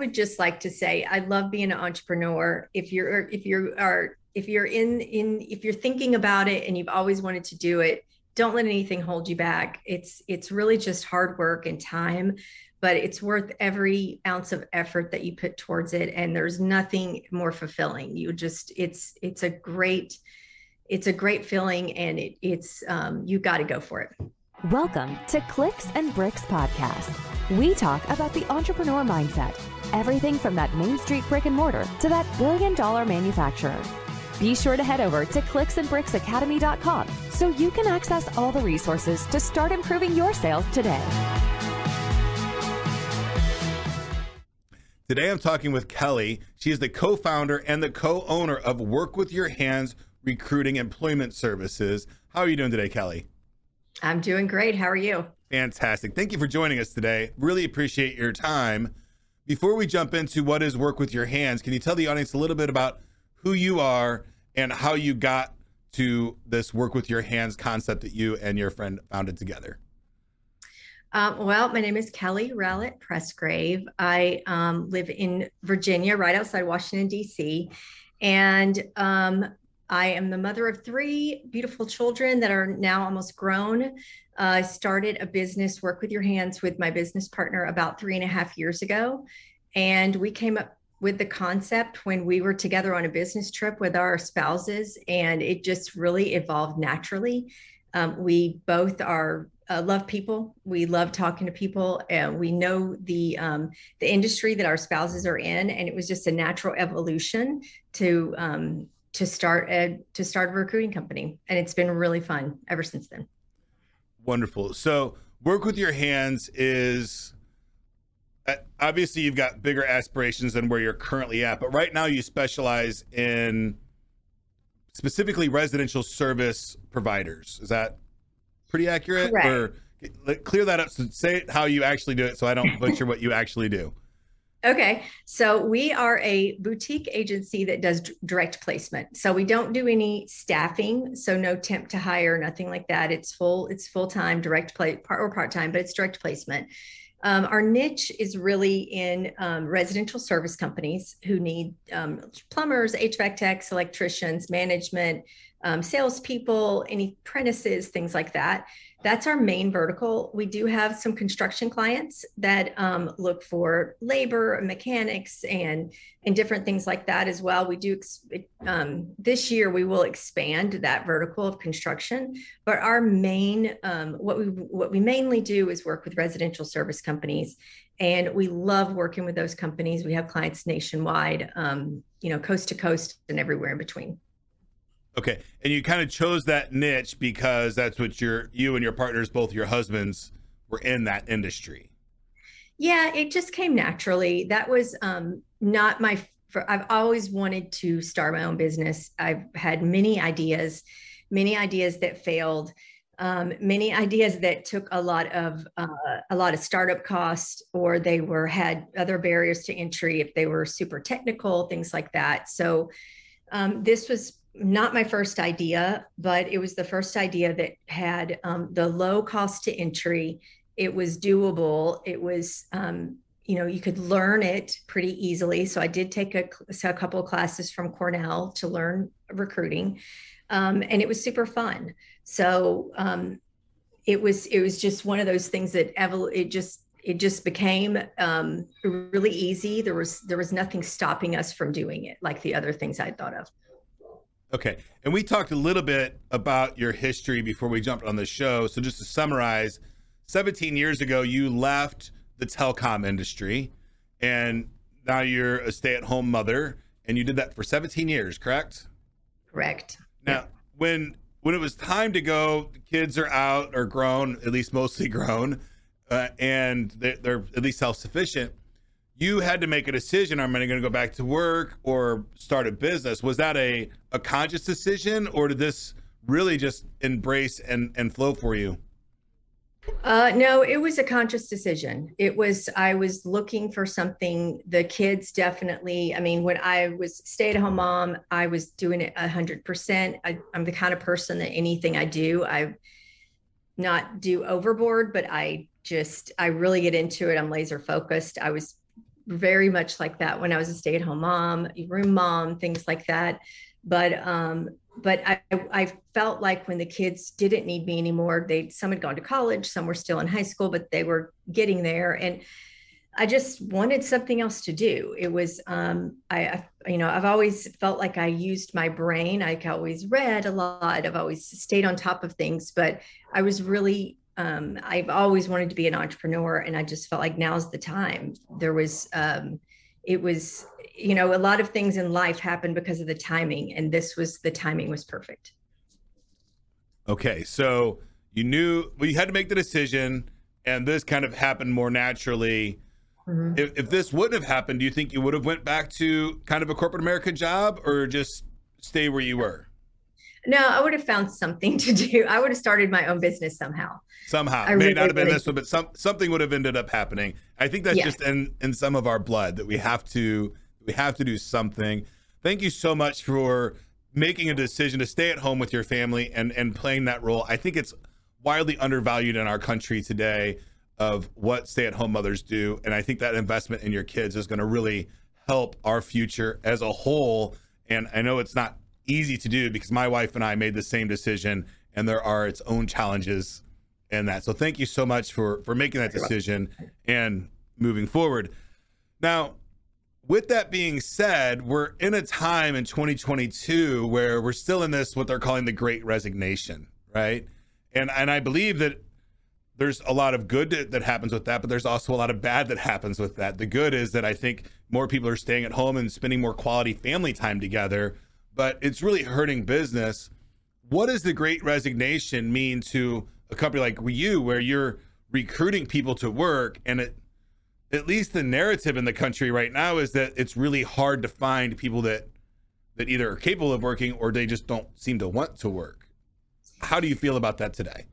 would just like to say I love being an entrepreneur. If you're if you are if you're in in if you're thinking about it and you've always wanted to do it, don't let anything hold you back. It's it's really just hard work and time, but it's worth every ounce of effort that you put towards it and there's nothing more fulfilling. You just it's it's a great it's a great feeling and it, it's um, you got to go for it. Welcome to Clicks and Bricks podcast. We talk about the entrepreneur mindset, everything from that Main Street brick and mortar to that billion dollar manufacturer. Be sure to head over to clicksandbricksacademy.com so you can access all the resources to start improving your sales today. Today I'm talking with Kelly. She is the co founder and the co owner of Work with Your Hands Recruiting Employment Services. How are you doing today, Kelly? I'm doing great. How are you? Fantastic. Thank you for joining us today. Really appreciate your time. Before we jump into what is work with your hands, can you tell the audience a little bit about who you are and how you got to this work with your hands concept that you and your friend founded together? Um, well, my name is Kelly Rowlett Pressgrave. I um, live in Virginia, right outside Washington, D.C. And um, I am the mother of three beautiful children that are now almost grown. I uh, started a business, Work with Your Hands, with my business partner about three and a half years ago. And we came up with the concept when we were together on a business trip with our spouses, and it just really evolved naturally. Um, we both are uh, love people. We love talking to people, and we know the um, the industry that our spouses are in, and it was just a natural evolution to um, to start a to start a recruiting company and it's been really fun ever since then. Wonderful. So work with your hands is uh, obviously you've got bigger aspirations than where you're currently at but right now you specialize in specifically residential service providers. Is that pretty accurate? Correct. or clear that up so say how you actually do it so i don't butcher what you actually do Okay. So we are a boutique agency that does d- direct placement. So we don't do any staffing. So no temp to hire, nothing like that. It's full, it's full time direct play part or part time, but it's direct placement. Um, our niche is really in um, residential service companies who need um, plumbers, HVAC techs, electricians, management, um, salespeople, any apprentices, things like that that's our main vertical. We do have some construction clients that um, look for labor, mechanics, and and different things like that as well. We do um, this year. We will expand that vertical of construction, but our main um, what we what we mainly do is work with residential service companies, and we love working with those companies. We have clients nationwide, um, you know, coast to coast and everywhere in between. Okay, and you kind of chose that niche because that's what your you and your partners, both your husbands, were in that industry. Yeah, it just came naturally. That was um, not my. I've always wanted to start my own business. I've had many ideas, many ideas that failed, um, many ideas that took a lot of uh, a lot of startup costs, or they were had other barriers to entry if they were super technical, things like that. So um, this was not my first idea, but it was the first idea that had um, the low cost to entry. It was doable. It was, um, you know, you could learn it pretty easily. So I did take a, a couple of classes from Cornell to learn recruiting, um, and it was super fun. So um, it was it was just one of those things that evol- it just it just became um, really easy. There was there was nothing stopping us from doing it like the other things I'd thought of. Okay. And we talked a little bit about your history before we jumped on the show. So just to summarize, 17 years ago, you left the telecom industry and now you're a stay at home mother and you did that for 17 years, correct? Correct. Now, when when it was time to go, the kids are out or grown, at least mostly grown, uh, and they're, they're at least self sufficient you had to make a decision am i going to go back to work or start a business? Was that a, a conscious decision or did this really just embrace and, and flow for you? Uh, no it was a conscious decision. It was i was looking for something. The kids definitely i mean when i was stay-at-home mom i was doing it 100% I, i'm the kind of person that anything i do i not do overboard but i just i really get into it. I'm laser focused. I was very much like that when I was a stay-at-home mom, room mom, things like that. But um, but I, I felt like when the kids didn't need me anymore, they some had gone to college, some were still in high school, but they were getting there, and I just wanted something else to do. It was um, I, I you know I've always felt like I used my brain. I always read a lot. I've always stayed on top of things, but I was really um, I've always wanted to be an entrepreneur, and I just felt like now's the time. There was, um, it was, you know, a lot of things in life happen because of the timing, and this was the timing was perfect. Okay, so you knew well, you had to make the decision, and this kind of happened more naturally. Mm-hmm. If, if this wouldn't have happened, do you think you would have went back to kind of a corporate America job, or just stay where you were? No, I would have found something to do. I would have started my own business somehow. Somehow, I may really, not have been really... this one, but some something would have ended up happening. I think that's just in in some of our blood that we have to we have to do something. Thank you so much for making a decision to stay at home with your family and and playing that role. I think it's wildly undervalued in our country today of what stay-at-home mothers do, and I think that investment in your kids is going to really help our future as a whole. And I know it's not easy to do because my wife and I made the same decision, and there are its own challenges in that. So thank you so much for for making that decision and moving forward. Now, with that being said, we're in a time in 2022 where we're still in this what they're calling the Great Resignation, right? And and I believe that there's a lot of good that happens with that, but there's also a lot of bad that happens with that. The good is that I think more people are staying at home and spending more quality family time together but it's really hurting business. What does the great resignation mean to a company like you where you're recruiting people to work and it at least the narrative in the country right now is that it's really hard to find people that that either are capable of working or they just don't seem to want to work. How do you feel about that today?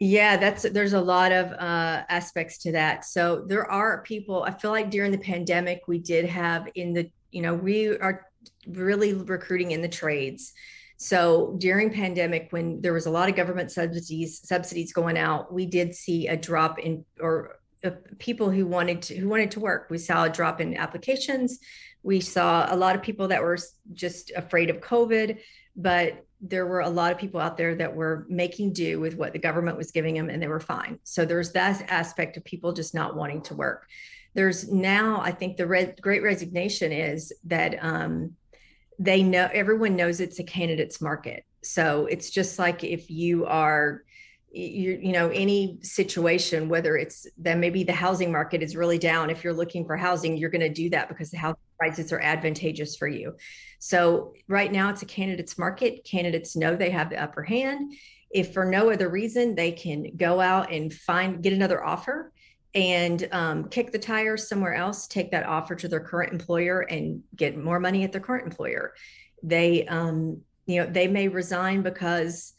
Yeah, that's there's a lot of uh, aspects to that. So there are people. I feel like during the pandemic, we did have in the you know we are really recruiting in the trades. So during pandemic, when there was a lot of government subsidies subsidies going out, we did see a drop in or uh, people who wanted to who wanted to work. We saw a drop in applications. We saw a lot of people that were just afraid of COVID, but there were a lot of people out there that were making do with what the government was giving them and they were fine. So there's that aspect of people just not wanting to work. There's now, I think the red, great resignation is that um, they know everyone knows it's a candidate's market. So it's just like if you are you, you know any situation whether it's that maybe the housing market is really down. If you're looking for housing you're going to do that because the house prices are advantageous for you. So right now it's a candidates market. Candidates know they have the upper hand. If for no other reason they can go out and find get another offer and um, kick the tires somewhere else, take that offer to their current employer and get more money at their current employer. They, um, you know, they may resign because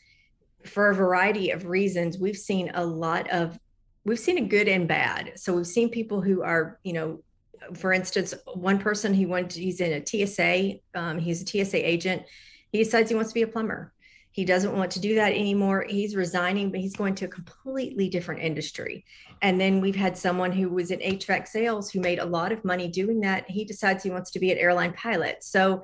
for a variety of reasons, we've seen a lot of, we've seen a good and bad. So we've seen people who are, you know, for instance, one person he went, he's in a TSA, um, he's a TSA agent. He decides he wants to be a plumber. He doesn't want to do that anymore. He's resigning, but he's going to a completely different industry. And then we've had someone who was in HVAC sales who made a lot of money doing that. He decides he wants to be an airline pilot. So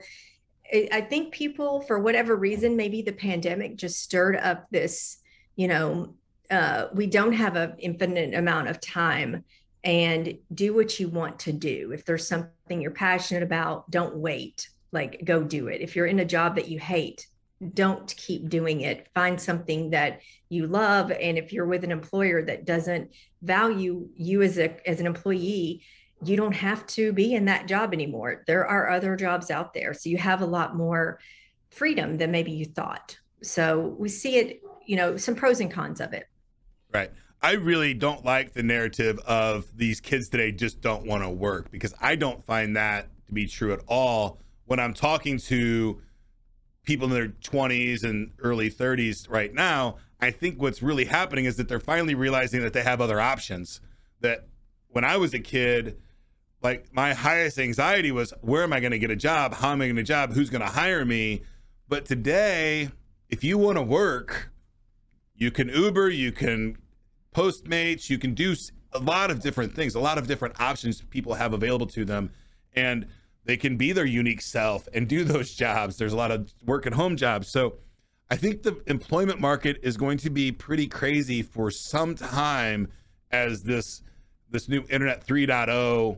I think people, for whatever reason, maybe the pandemic just stirred up this, you know, uh, we don't have an infinite amount of time and do what you want to do. If there's something you're passionate about, don't wait. Like, go do it. If you're in a job that you hate, don't keep doing it. Find something that you love and if you're with an employer that doesn't value you as a as an employee you don't have to be in that job anymore. There are other jobs out there so you have a lot more freedom than maybe you thought. So we see it you know some pros and cons of it. Right. I really don't like the narrative of these kids today just don't want to work because i don't find that to be true at all. When i'm talking to people in their 20s and early 30s right now, I think what's really happening is that they're finally realizing that they have other options. That when I was a kid, like my highest anxiety was where am I going to get a job? How am I going to get a job? Who's going to hire me? But today, if you want to work, you can Uber, you can Postmates, you can do a lot of different things, a lot of different options people have available to them. And they can be their unique self and do those jobs. There's a lot of work at home jobs. So I think the employment market is going to be pretty crazy for some time as this this new internet 3.0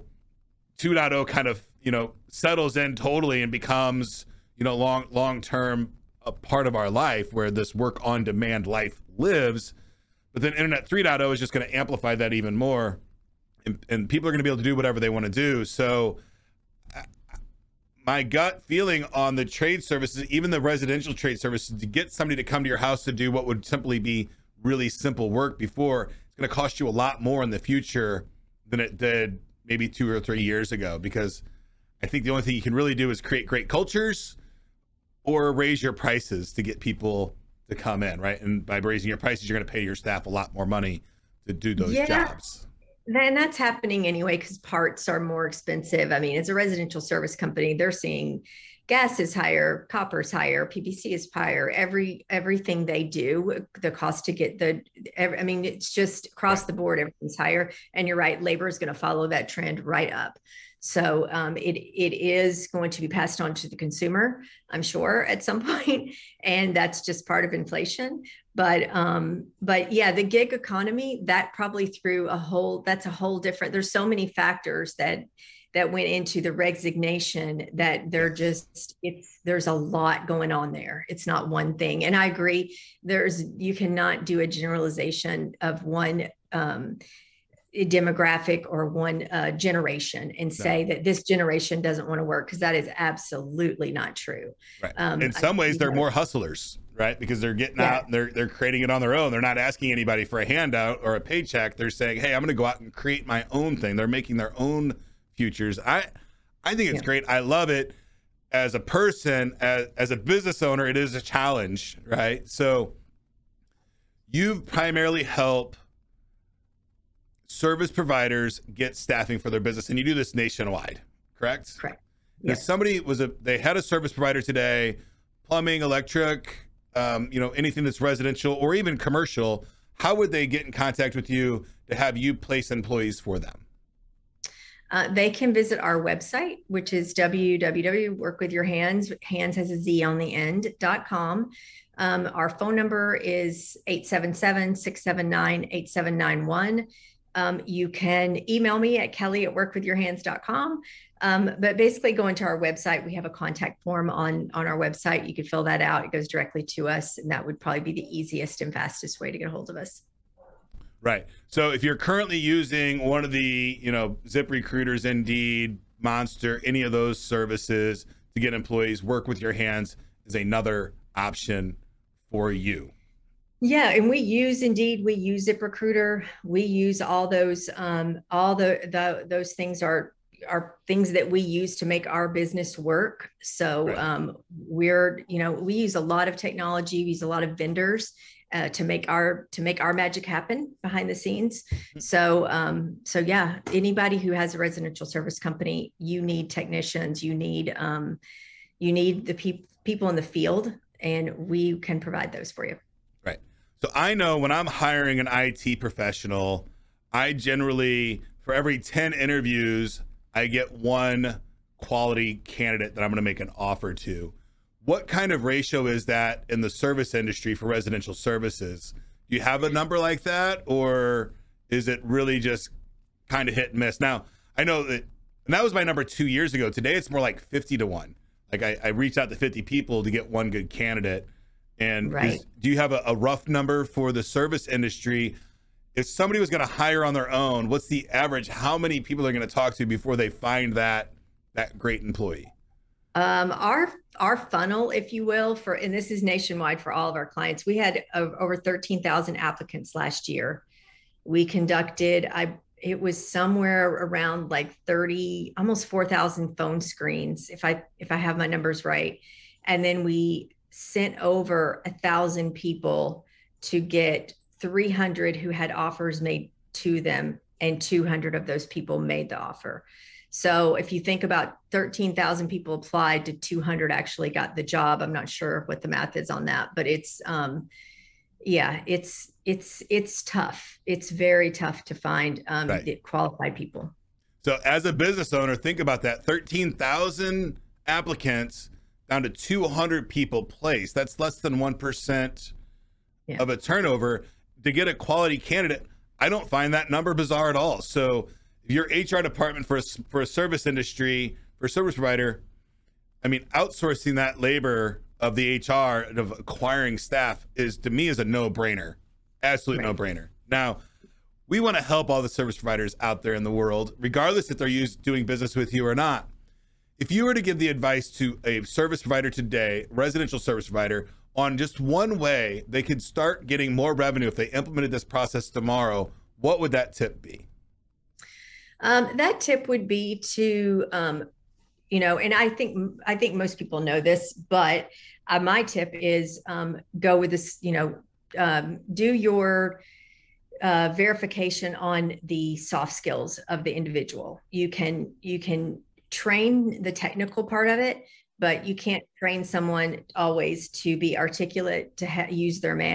2.0 kind of, you know, settles in totally and becomes, you know, long long term a part of our life where this work on demand life lives. But then internet 3.0 is just going to amplify that even more and, and people are going to be able to do whatever they want to do. So my gut feeling on the trade services, even the residential trade services, to get somebody to come to your house to do what would simply be really simple work before, it's going to cost you a lot more in the future than it did maybe two or three years ago. Because I think the only thing you can really do is create great cultures or raise your prices to get people to come in, right? And by raising your prices, you're going to pay your staff a lot more money to do those yeah. jobs. And that's happening anyway because parts are more expensive. I mean, as a residential service company, they're seeing gas is higher, copper is higher, PVC is higher. Every everything they do, the cost to get the, every, I mean, it's just across the board, everything's higher. And you're right, labor is going to follow that trend right up. So um, it it is going to be passed on to the consumer, I'm sure, at some point, and that's just part of inflation. But um but yeah the gig economy that probably threw a whole that's a whole different there's so many factors that that went into the resignation that they're just it's there's a lot going on there. It's not one thing. And i agree there's you cannot do a generalization of one um demographic or one uh, generation and say no. that this generation doesn't want to work because that is absolutely not true. Right. Um, in some I, ways, they're know, more hustlers right? Because they're getting yeah. out, they're they're creating it on their own. They're not asking anybody for a handout or a paycheck. They're saying, "Hey, I'm going to go out and create my own thing." They're making their own futures. I I think it's yeah. great. I love it. As a person, as as a business owner, it is a challenge, right? So you primarily help service providers get staffing for their business and you do this nationwide, correct? Correct. If somebody was a they had a service provider today, plumbing, electric, um, you know, anything that's residential or even commercial, how would they get in contact with you to have you place employees for them? Uh, they can visit our website, which is www.workwithyourhands, hands has a Z on the end, dot com. Um, our phone number is 877 679 8791. Um, you can email me at kelly at workwithyourhands.com. Um, but basically, go into our website, we have a contact form on on our website. You could fill that out. It goes directly to us, and that would probably be the easiest and fastest way to get a hold of us. Right. So if you're currently using one of the, you know, Zip Recruiters, Indeed, Monster, any of those services to get employees, work with your hands is another option for you. Yeah, and we use Indeed, we use ZipRecruiter, we use all those, um, all the, the those things are are things that we use to make our business work. So right. um, we're, you know, we use a lot of technology, we use a lot of vendors uh, to make our to make our magic happen behind the scenes. Mm-hmm. So um, so yeah, anybody who has a residential service company, you need technicians, you need um, you need the people people in the field, and we can provide those for you. So I know when I'm hiring an IT professional, I generally for every 10 interviews I get one quality candidate that I'm going to make an offer to. What kind of ratio is that in the service industry for residential services? Do you have a number like that, or is it really just kind of hit and miss? Now, I know that, and that was my number two years ago. Today, it's more like 50 to 1. Like I, I reached out to 50 people to get one good candidate. And right. is, do you have a, a rough number for the service industry? if somebody was going to hire on their own, what's the average? How many people are going to talk to before they find that that great employee? Um, our our funnel, if you will, for and this is nationwide for all of our clients. We had uh, over thirteen thousand applicants last year. We conducted, I it was somewhere around like thirty, almost four thousand phone screens, if I if I have my numbers right, and then we sent over a thousand people to get 300 who had offers made to them, and 200 of those people made the offer. So if you think about 13,000 people applied to 200 actually got the job, I'm not sure what the math is on that, but it's um, yeah, it's it's it's tough. It's very tough to find um, right. qualified people. So, as a business owner, think about that: thirteen thousand applicants down to two hundred people placed. That's less than one percent yeah. of a turnover to get a quality candidate. I don't find that number bizarre at all. So, if your HR department for a, for a service industry for a service provider, I mean, outsourcing that labor of the HR and of acquiring staff is to me is a no brainer, absolute right. no brainer. Now, we want to help all the service providers out there in the world, regardless if they're used doing business with you or not. If you were to give the advice to a service provider today, residential service provider, on just one way they could start getting more revenue if they implemented this process tomorrow, what would that tip be? Um, that tip would be to, um, you know, and I think I think most people know this, but uh, my tip is um, go with this. You know, um, do your uh, verification on the soft skills of the individual. You can you can train the technical part of it, but you can't train someone always to be articulate to ha- use their math